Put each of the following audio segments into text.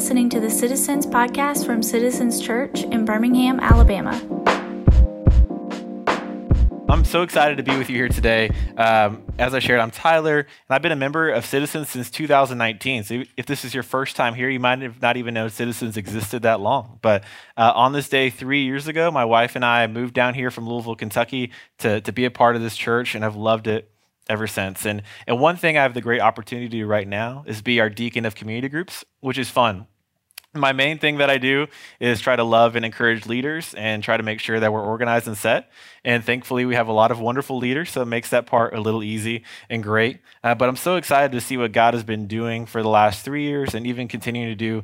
listening to the Citizens Podcast from Citizens Church in Birmingham, Alabama. I'm so excited to be with you here today. Um, as I shared, I'm Tyler, and I've been a member of Citizens since 2019. So if this is your first time here, you might have not even known Citizens existed that long. But uh, on this day three years ago, my wife and I moved down here from Louisville, Kentucky to, to be a part of this church, and I've loved it ever since. And, and one thing I have the great opportunity to do right now is be our deacon of community groups, which is fun. My main thing that I do is try to love and encourage leaders and try to make sure that we're organized and set. And thankfully, we have a lot of wonderful leaders, so it makes that part a little easy and great. Uh, but I'm so excited to see what God has been doing for the last three years and even continuing to do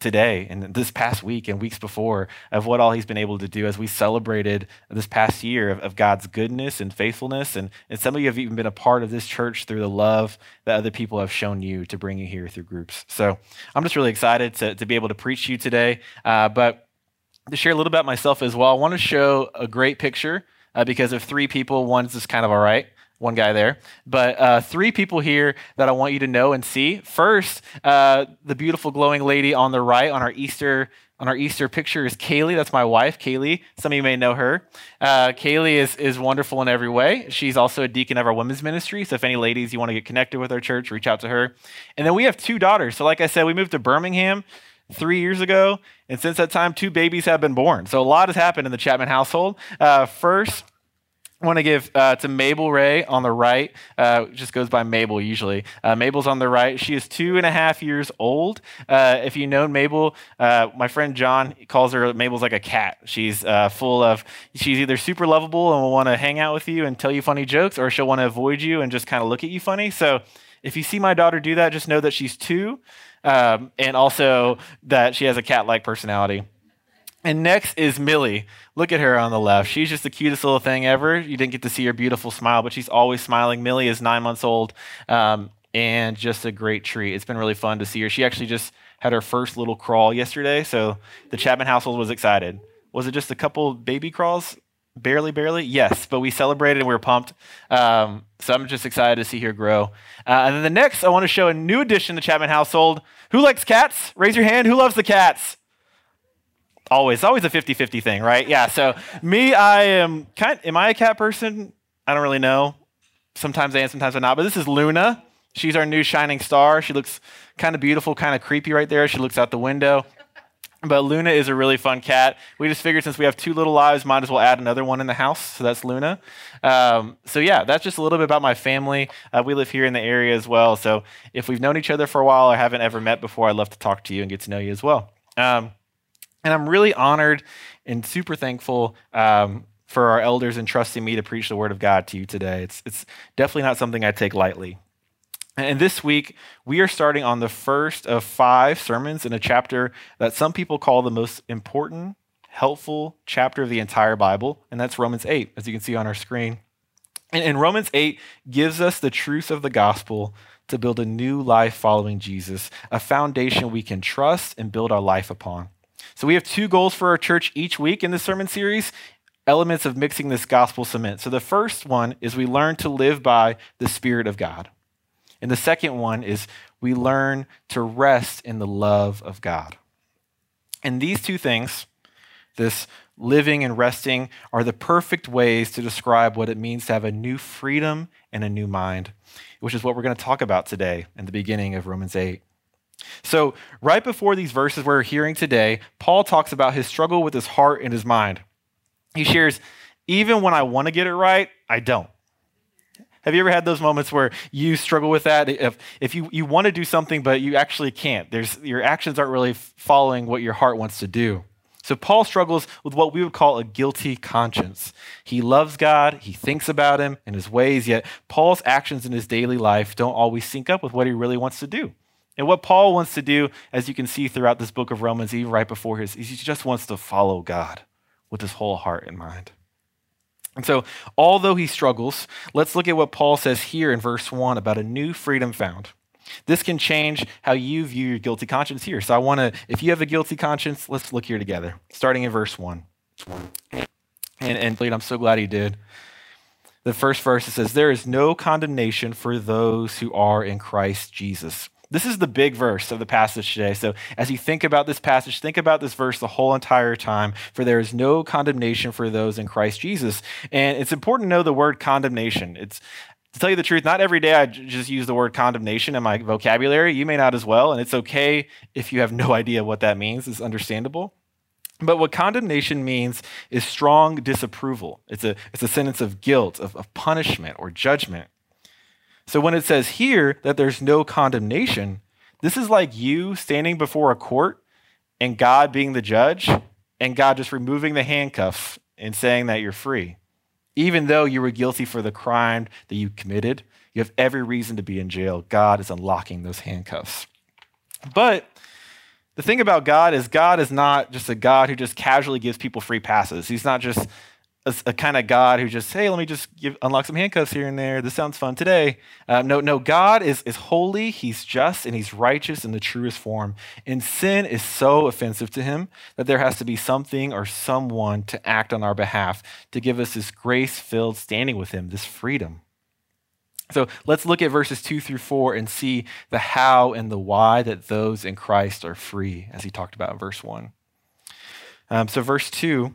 today and this past week and weeks before of what all he's been able to do as we celebrated this past year of, of, God's goodness and faithfulness. And, and some of you have even been a part of this church through the love that other people have shown you to bring you here through groups. So I'm just really excited to, to be able to preach you today. Uh, but to share a little about myself as well, I want to show a great picture uh, because of three people. One's just kind of all right one guy there. But uh, three people here that I want you to know and see. First, uh, the beautiful glowing lady on the right on our Easter on our Easter picture is Kaylee. That's my wife, Kaylee. Some of you may know her. Uh, Kaylee is, is wonderful in every way. She's also a deacon of our women's ministry. So if any ladies you want to get connected with our church, reach out to her. And then we have two daughters. So like I said, we moved to Birmingham three years ago. And since that time, two babies have been born. So a lot has happened in the Chapman household. Uh, first, Want to give uh, to Mabel Ray on the right. Uh, just goes by Mabel usually. Uh, Mabel's on the right. She is two and a half years old. Uh, if you know Mabel, uh, my friend John calls her Mabel's like a cat. She's uh, full of. She's either super lovable and will want to hang out with you and tell you funny jokes, or she'll want to avoid you and just kind of look at you funny. So if you see my daughter do that, just know that she's two, um, and also that she has a cat-like personality. And next is Millie. Look at her on the left. She's just the cutest little thing ever. You didn't get to see her beautiful smile, but she's always smiling. Millie is nine months old um, and just a great treat. It's been really fun to see her. She actually just had her first little crawl yesterday, so the Chapman household was excited. Was it just a couple baby crawls? Barely, barely? Yes, but we celebrated and we were pumped. Um, so I'm just excited to see her grow. Uh, and then the next, I want to show a new addition to the Chapman household. Who likes cats? Raise your hand. Who loves the cats? Always always a 50-50 thing right? Yeah so me i am kind am i a cat person? I don't really know. Sometimes i am sometimes i'm not but this is luna. She's our new shining star. She looks kind of beautiful kind of creepy right there. She looks out the window. But luna is a really fun cat. We just figured since we have two little lives might as well add another one in the house. So that's luna. Um, so yeah that's just a little bit about my family. Uh, we live here in the area as well. So if we've known each other for a while or haven't ever met before i'd love to talk to you and get to know you as well. Um, and I'm really honored and super thankful um, for our elders entrusting me to preach the word of God to you today. It's, it's definitely not something I take lightly. And this week, we are starting on the first of five sermons in a chapter that some people call the most important, helpful chapter of the entire Bible, and that's Romans 8, as you can see on our screen. And, and Romans 8 gives us the truth of the gospel to build a new life following Jesus, a foundation we can trust and build our life upon. So we have two goals for our church each week in this sermon series elements of mixing this gospel cement. So the first one is we learn to live by the Spirit of God. And the second one is we learn to rest in the love of God. And these two things, this living and resting, are the perfect ways to describe what it means to have a new freedom and a new mind, which is what we're going to talk about today in the beginning of Romans 8. So, right before these verses we're hearing today, Paul talks about his struggle with his heart and his mind. He shares, even when I want to get it right, I don't. Have you ever had those moments where you struggle with that? If, if you, you want to do something, but you actually can't, There's, your actions aren't really following what your heart wants to do. So, Paul struggles with what we would call a guilty conscience. He loves God, he thinks about him and his ways, yet Paul's actions in his daily life don't always sync up with what he really wants to do. And what Paul wants to do, as you can see throughout this book of Romans, even right before his, he just wants to follow God with his whole heart and mind. And so, although he struggles, let's look at what Paul says here in verse 1 about a new freedom found. This can change how you view your guilty conscience here. So, I want to, if you have a guilty conscience, let's look here together, starting in verse 1. And, and I'm so glad he did. The first verse it says, There is no condemnation for those who are in Christ Jesus. This is the big verse of the passage today. So, as you think about this passage, think about this verse the whole entire time. For there is no condemnation for those in Christ Jesus. And it's important to know the word condemnation. It's to tell you the truth, not every day I just use the word condemnation in my vocabulary. You may not as well, and it's okay if you have no idea what that means. It's understandable. But what condemnation means is strong disapproval. It's a, it's a sentence of guilt, of, of punishment, or judgment. So when it says here that there's no condemnation, this is like you standing before a court and God being the judge and God just removing the handcuffs and saying that you're free. Even though you were guilty for the crime that you committed, you have every reason to be in jail. God is unlocking those handcuffs. But the thing about God is, God is not just a God who just casually gives people free passes. He's not just a, a kind of God who just, hey, let me just give, unlock some handcuffs here and there. This sounds fun today. Uh, no, no, God is, is holy, He's just, and He's righteous in the truest form. And sin is so offensive to Him that there has to be something or someone to act on our behalf to give us this grace filled standing with Him, this freedom. So let's look at verses 2 through 4 and see the how and the why that those in Christ are free, as he talked about in verse 1. Um, so, verse 2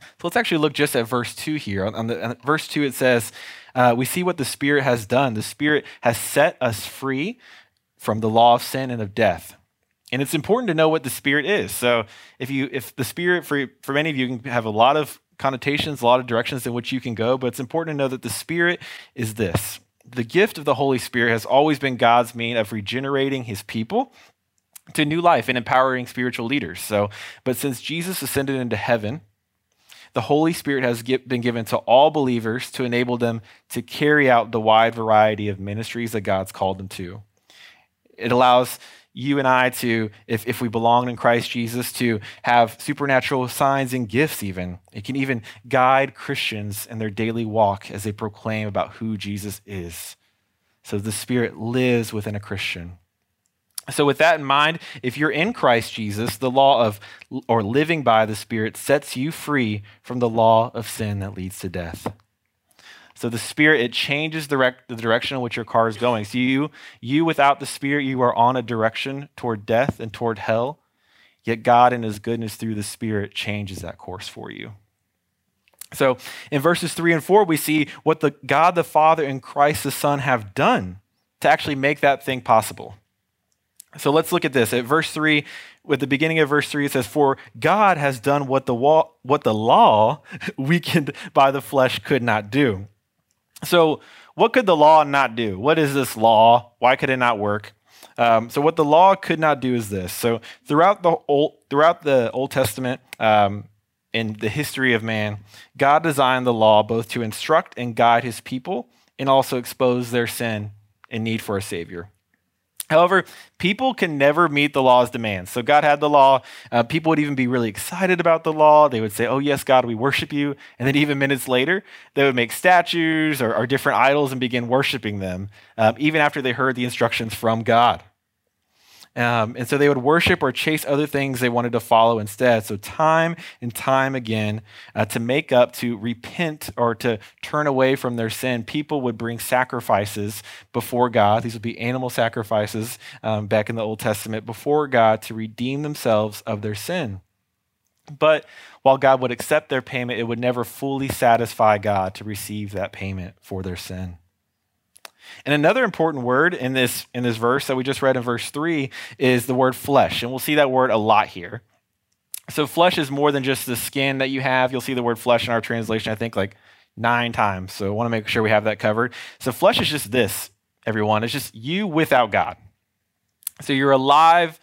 So let's actually look just at verse 2 here. On, the, on verse 2, it says, uh, We see what the Spirit has done. The Spirit has set us free from the law of sin and of death. And it's important to know what the Spirit is. So if you if the Spirit for, for many of you can have a lot of connotations, a lot of directions in which you can go, but it's important to know that the Spirit is this. The gift of the Holy Spirit has always been God's mean of regenerating his people to new life and empowering spiritual leaders. So, but since Jesus ascended into heaven, the Holy Spirit has been given to all believers to enable them to carry out the wide variety of ministries that God's called them to. It allows you and I to, if, if we belong in Christ Jesus, to have supernatural signs and gifts, even. It can even guide Christians in their daily walk as they proclaim about who Jesus is. So the Spirit lives within a Christian. So, with that in mind, if you're in Christ Jesus, the law of or living by the Spirit sets you free from the law of sin that leads to death. So the Spirit it changes the, rec- the direction in which your car is going. So you you without the Spirit you are on a direction toward death and toward hell. Yet God in His goodness through the Spirit changes that course for you. So in verses three and four we see what the God the Father and Christ the Son have done to actually make that thing possible. So let's look at this. At verse 3, with the beginning of verse 3, it says, For God has done what the, wa- what the law, weakened by the flesh, could not do. So, what could the law not do? What is this law? Why could it not work? Um, so, what the law could not do is this. So, throughout the Old, throughout the Old Testament, um, in the history of man, God designed the law both to instruct and guide his people and also expose their sin and need for a Savior. However, people can never meet the law's demands. So God had the law. Uh, people would even be really excited about the law. They would say, Oh, yes, God, we worship you. And then even minutes later, they would make statues or, or different idols and begin worshiping them, um, even after they heard the instructions from God. Um, and so they would worship or chase other things they wanted to follow instead. So, time and time again, uh, to make up, to repent, or to turn away from their sin, people would bring sacrifices before God. These would be animal sacrifices um, back in the Old Testament before God to redeem themselves of their sin. But while God would accept their payment, it would never fully satisfy God to receive that payment for their sin. And another important word in this, in this verse that we just read in verse 3 is the word flesh. And we'll see that word a lot here. So, flesh is more than just the skin that you have. You'll see the word flesh in our translation, I think, like nine times. So, I want to make sure we have that covered. So, flesh is just this, everyone. It's just you without God. So, you're alive,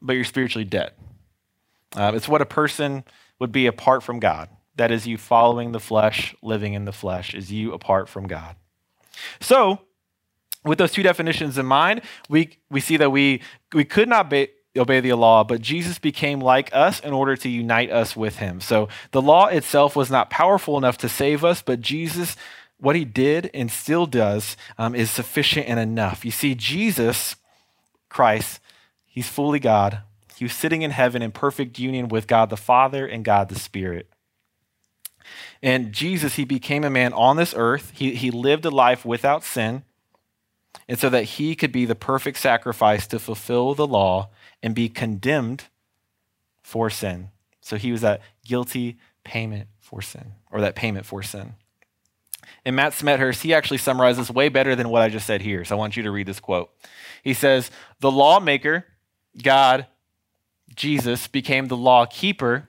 but you're spiritually dead. Uh, it's what a person would be apart from God. That is you following the flesh, living in the flesh, is you apart from God. So, with those two definitions in mind, we, we see that we, we could not be, obey the law, but Jesus became like us in order to unite us with him. So the law itself was not powerful enough to save us, but Jesus, what he did and still does, um, is sufficient and enough. You see, Jesus, Christ, he's fully God. He was sitting in heaven in perfect union with God the Father and God the Spirit. And Jesus, he became a man on this earth. He, he lived a life without sin. And so that he could be the perfect sacrifice to fulfill the law and be condemned for sin. So he was that guilty payment for sin, or that payment for sin. And Matt Smethurst, he actually summarizes way better than what I just said here. So I want you to read this quote. He says, The lawmaker, God, Jesus, became the law keeper.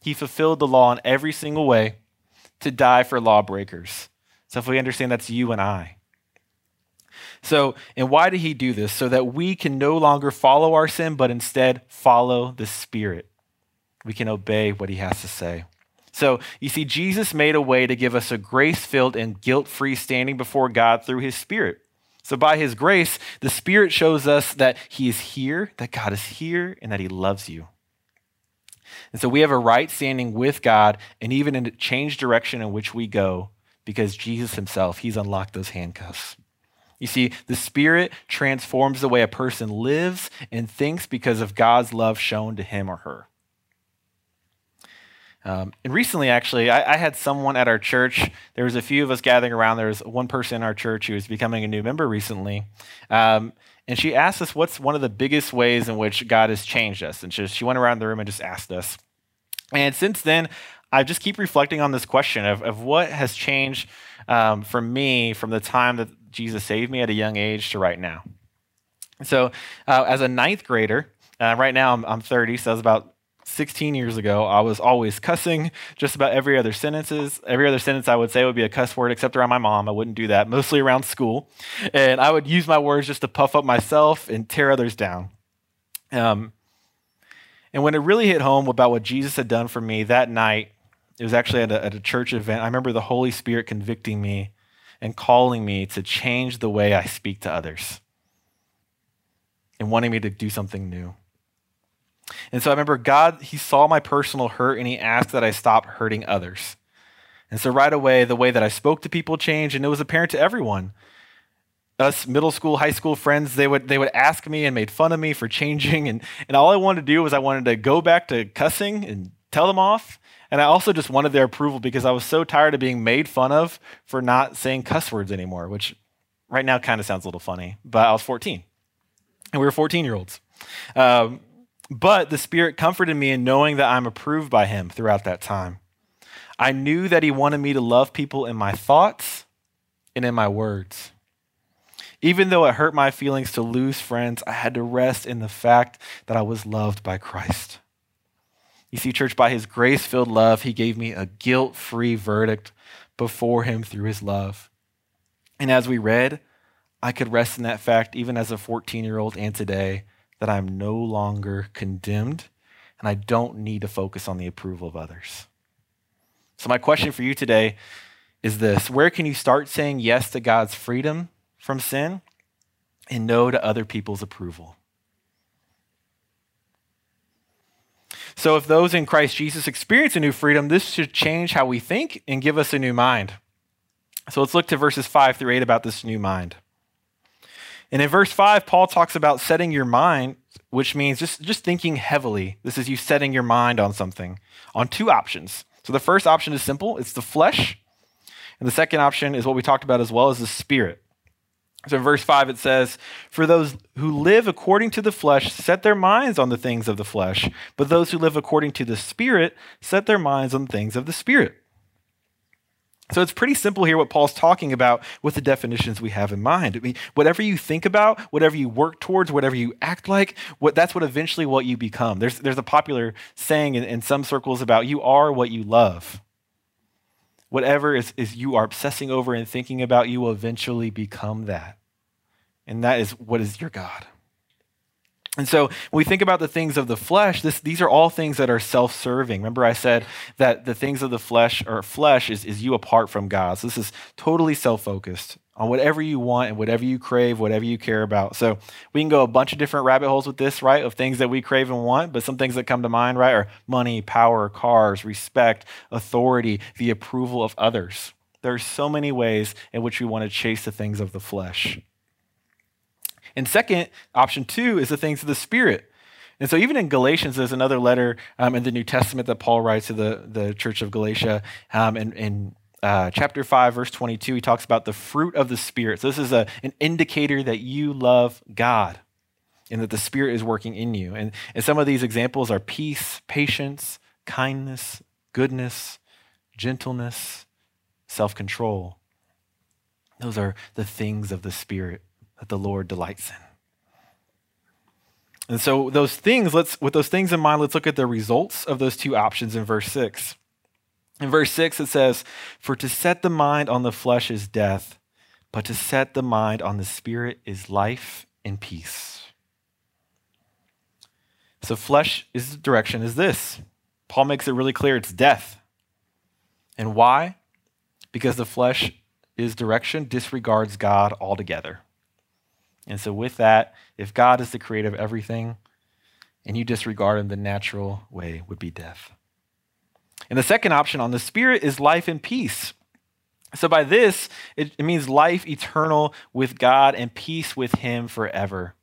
He fulfilled the law in every single way to die for lawbreakers. So if we understand that's you and I. So, and why did he do this? So that we can no longer follow our sin, but instead follow the Spirit. We can obey what he has to say. So, you see, Jesus made a way to give us a grace filled and guilt free standing before God through his Spirit. So, by his grace, the Spirit shows us that he is here, that God is here, and that he loves you. And so we have a right standing with God and even a changed direction in which we go because Jesus himself, he's unlocked those handcuffs. You see, the Spirit transforms the way a person lives and thinks because of God's love shown to him or her. Um, and recently, actually, I, I, had someone at our church. There was a few of us gathering around. There was one person in our church who was becoming a new member recently. Um, and she asked us what's one of the biggest ways in which God has changed us. And she, she went around the room and just asked us. And since then, I just keep reflecting on this question of, of what has changed um, for me from the time that Jesus saved me at a young age to right now. So, uh, as a ninth grader, uh, right now I'm, I'm 30, so that was about 16 years ago. I was always cussing just about every other sentences. Every other sentence I would say would be a cuss word, except around my mom. I wouldn't do that, mostly around school. And I would use my words just to puff up myself and tear others down. Um, and when it really hit home about what Jesus had done for me that night, it was actually at a, at a church event. I remember the Holy Spirit convicting me and calling me to change the way I speak to others and wanting me to do something new. And so I remember God, He saw my personal hurt and He asked that I stop hurting others. And so right away, the way that I spoke to people changed, and it was apparent to everyone. Us middle school, high school friends, they would, they would ask me and made fun of me for changing. And, and all I wanted to do was I wanted to go back to cussing and tell them off. And I also just wanted their approval because I was so tired of being made fun of for not saying cuss words anymore, which right now kind of sounds a little funny. But I was 14, and we were 14 year olds. Um, but the Spirit comforted me in knowing that I'm approved by Him throughout that time. I knew that He wanted me to love people in my thoughts and in my words. Even though it hurt my feelings to lose friends, I had to rest in the fact that I was loved by Christ. You see, church, by His grace filled love, He gave me a guilt free verdict before Him through His love. And as we read, I could rest in that fact even as a 14 year old and today that I'm no longer condemned and I don't need to focus on the approval of others. So, my question for you today is this Where can you start saying yes to God's freedom from sin and no to other people's approval? So, if those in Christ Jesus experience a new freedom, this should change how we think and give us a new mind. So, let's look to verses 5 through 8 about this new mind. And in verse 5, Paul talks about setting your mind, which means just, just thinking heavily. This is you setting your mind on something, on two options. So the first option is simple it's the flesh. And the second option is what we talked about as well as the spirit. So in verse 5, it says, For those who live according to the flesh set their minds on the things of the flesh, but those who live according to the Spirit set their minds on things of the Spirit. So it's pretty simple here what Paul's talking about with the definitions we have in mind. I mean, whatever you think about, whatever you work towards, whatever you act like, what, that's what eventually what you become. There's, there's a popular saying in, in some circles about you are what you love. Whatever is, is you are obsessing over and thinking about, you will eventually become that. And that is what is your God. And so when we think about the things of the flesh, this, these are all things that are self-serving. Remember I said that the things of the flesh or flesh is, is you apart from God. So this is totally self-focused on whatever you want and whatever you crave, whatever you care about. So we can go a bunch of different rabbit holes with this, right? Of things that we crave and want, but some things that come to mind, right, are money, power, cars, respect, authority, the approval of others. There are so many ways in which we want to chase the things of the flesh. And second, option two is the things of the Spirit. And so, even in Galatians, there's another letter um, in the New Testament that Paul writes to the, the church of Galatia. Um, in, in uh, chapter 5, verse 22, he talks about the fruit of the Spirit. So, this is a, an indicator that you love God and that the Spirit is working in you. And, and some of these examples are peace, patience, kindness, goodness, gentleness, self control. Those are the things of the Spirit that the Lord delights in. And so those things, let's with those things in mind, let's look at the results of those two options in verse 6. In verse 6 it says, "For to set the mind on the flesh is death, but to set the mind on the spirit is life and peace." So flesh is direction is this. Paul makes it really clear it's death. And why? Because the flesh is direction disregards God altogether. And so, with that, if God is the creator of everything and you disregard him, the natural way would be death. And the second option on the spirit is life and peace. So, by this, it, it means life eternal with God and peace with him forever.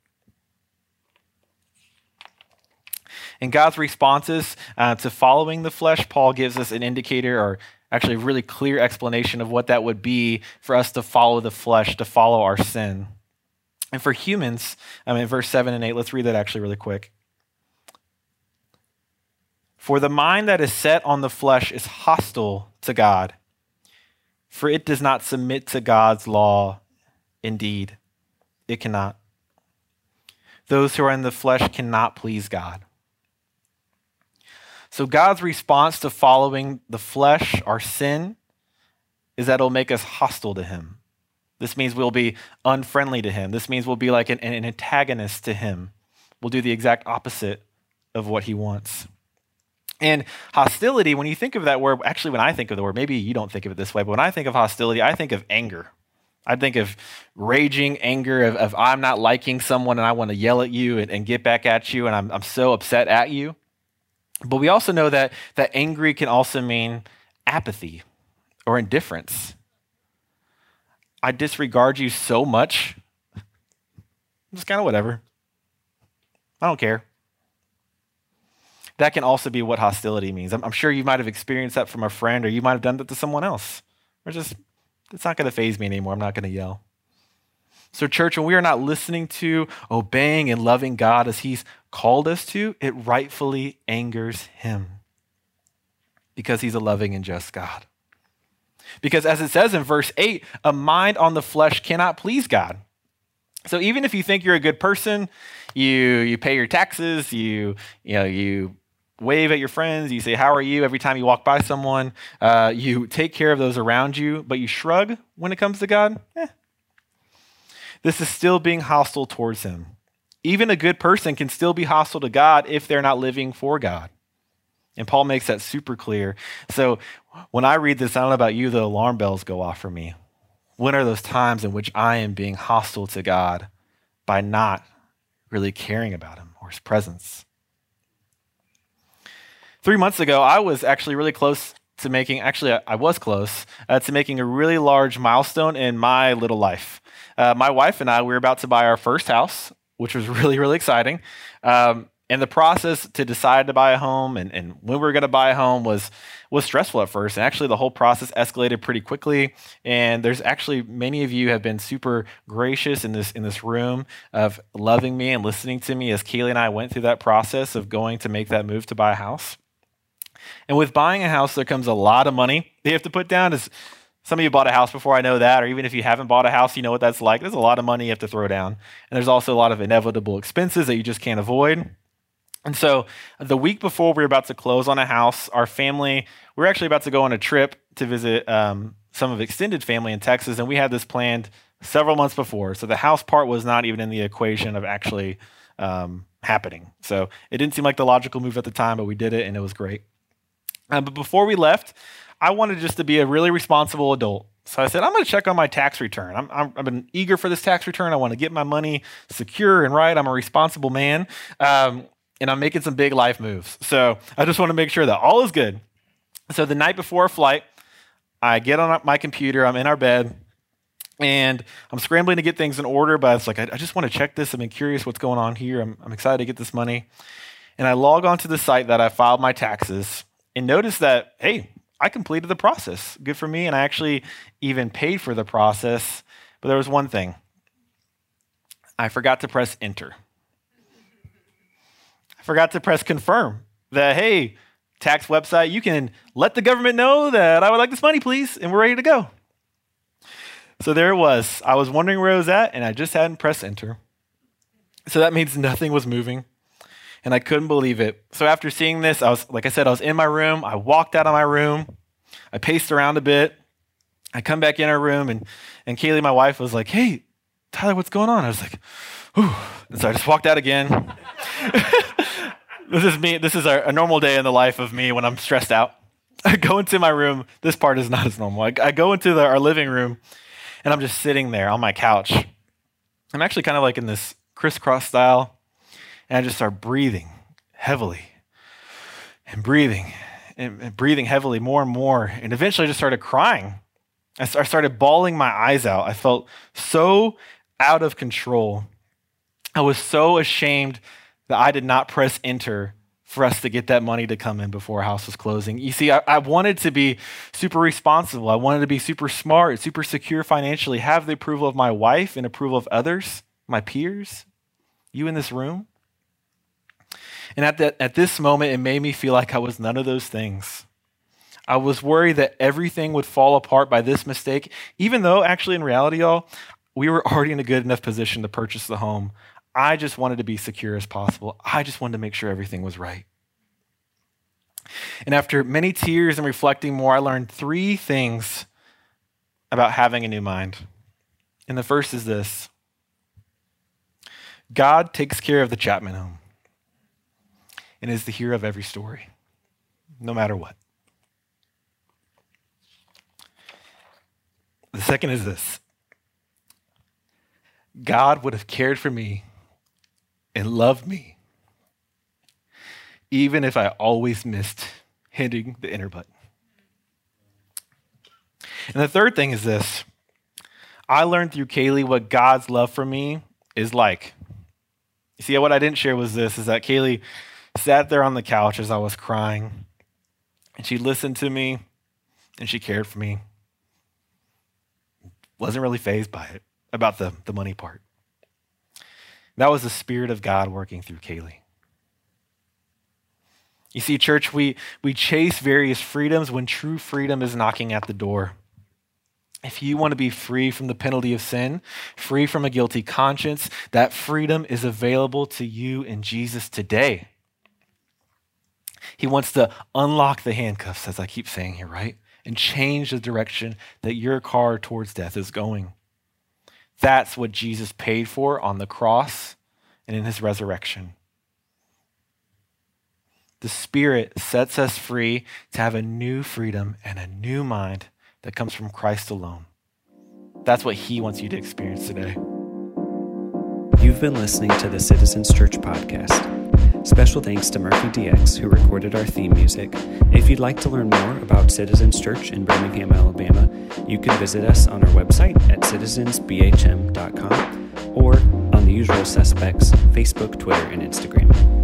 In God's responses uh, to following the flesh, Paul gives us an indicator or actually a really clear explanation of what that would be for us to follow the flesh, to follow our sin. And for humans, I mean, verse 7 and 8, let's read that actually really quick. For the mind that is set on the flesh is hostile to God, for it does not submit to God's law. Indeed, it cannot. Those who are in the flesh cannot please God. So, God's response to following the flesh, our sin, is that it'll make us hostile to Him. This means we'll be unfriendly to him. This means we'll be like an, an antagonist to him. We'll do the exact opposite of what he wants. And hostility, when you think of that word, actually, when I think of the word, maybe you don't think of it this way, but when I think of hostility, I think of anger. I think of raging anger, of, of I'm not liking someone and I want to yell at you and, and get back at you, and I'm, I'm so upset at you. But we also know that, that angry can also mean apathy or indifference. I disregard you so much. Just kind of whatever. I don't care. That can also be what hostility means. I'm, I'm, sure you might have experienced that from a friend, or you might have done that to someone else. Or just, it's not going to phase me anymore. I'm not going to yell. So, church, when we are not listening to, obeying, and loving God as He's called us to, it rightfully angers Him because He's a loving and just God. Because as it says in verse 8, a mind on the flesh cannot please God. So even if you think you're a good person, you you pay your taxes, you you know you wave at your friends, you say how are you every time you walk by someone, uh, you take care of those around you, but you shrug when it comes to God. Eh. This is still being hostile towards Him. Even a good person can still be hostile to God if they're not living for God. And Paul makes that super clear. So when I read this, I don't know about you, the alarm bells go off for me. When are those times in which I am being hostile to God by not really caring about Him or His presence? Three months ago, I was actually really close to making, actually, I was close uh, to making a really large milestone in my little life. Uh, my wife and I, we were about to buy our first house, which was really, really exciting. Um, and the process to decide to buy a home and, and when we were going to buy a home was was stressful at first and actually the whole process escalated pretty quickly and there's actually many of you have been super gracious in this in this room of loving me and listening to me as Kaylee and I went through that process of going to make that move to buy a house and with buying a house there comes a lot of money you have to put down as some of you bought a house before, I know that, or even if you haven't bought a house, you know what that's like. There's a lot of money you have to throw down. And there's also a lot of inevitable expenses that you just can't avoid. And so the week before we were about to close on a house, our family, we were actually about to go on a trip to visit um, some of extended family in Texas, and we had this planned several months before. So the house part was not even in the equation of actually um, happening. So it didn't seem like the logical move at the time, but we did it and it was great. Uh, but before we left, I wanted just to be a really responsible adult. So I said, I'm going to check on my tax return. I'm, i have been eager for this tax return. I want to get my money secure and right. I'm a responsible man. Um, and I'm making some big life moves. So I just want to make sure that all is good. So the night before flight, I get on my computer, I'm in our bed, and I'm scrambling to get things in order, but it's like, I, I just want to check this. I'm curious what's going on here. I'm, I'm excited to get this money. And I log onto the site that I filed my taxes and notice that, hey, I completed the process. Good for me. And I actually even paid for the process. But there was one thing I forgot to press enter. I forgot to press confirm that, hey, tax website, you can let the government know that I would like this money, please, and we're ready to go. So there it was. I was wondering where it was at, and I just hadn't pressed enter. So that means nothing was moving, and I couldn't believe it. So after seeing this, I was, like I said, I was in my room. I walked out of my room. I paced around a bit. I come back in our room, and, and Kaylee, my wife, was like, hey, Tyler, what's going on? I was like, Whew. And so I just walked out again. this is me. This is a, a normal day in the life of me when I'm stressed out. I go into my room. This part is not as normal. I, I go into the, our living room and I'm just sitting there on my couch. I'm actually kind of like in this crisscross style, and I just start breathing heavily and breathing and, breathing heavily more and more. And eventually I just started crying. I, started bawling my eyes out. I felt so out of control. I was so ashamed that I did not press enter for us to get that money to come in before house was closing. You see, I, I, wanted to be super responsible. I wanted to be super smart, super secure financially, have the approval of my wife and approval of others, my peers, you in this room. And at, that, at this moment, it made me feel like I was none of those things. I was worried that everything would fall apart by this mistake, even though, actually, in reality, y'all, we were already in a good enough position to purchase the home. I just wanted to be secure as possible. I just wanted to make sure everything was right. And after many tears and reflecting more, I learned three things about having a new mind. And the first is this God takes care of the Chapman home and is the hero of every story, no matter what. The second is this God would have cared for me and loved me, even if I always missed hitting the enter button. And the third thing is this I learned through Kaylee what God's love for me is like. You see, what I didn't share was this is that Kaylee sat there on the couch as I was crying, and she listened to me and she cared for me. Wasn't really phased by it about the, the money part. That was the Spirit of God working through Kaylee. You see, church, we, we chase various freedoms when true freedom is knocking at the door. If you want to be free from the penalty of sin, free from a guilty conscience, that freedom is available to you in Jesus today. He wants to unlock the handcuffs, as I keep saying here, right? And change the direction that your car towards death is going. That's what Jesus paid for on the cross and in his resurrection. The Spirit sets us free to have a new freedom and a new mind that comes from Christ alone. That's what he wants you to experience today. You've been listening to the Citizens Church podcast. Special thanks to Murphy DX, who recorded our theme music. If you'd like to learn more about Citizens Church in Birmingham, Alabama, you can visit us on our website at citizensbhm.com or on the usual suspects Facebook, Twitter, and Instagram.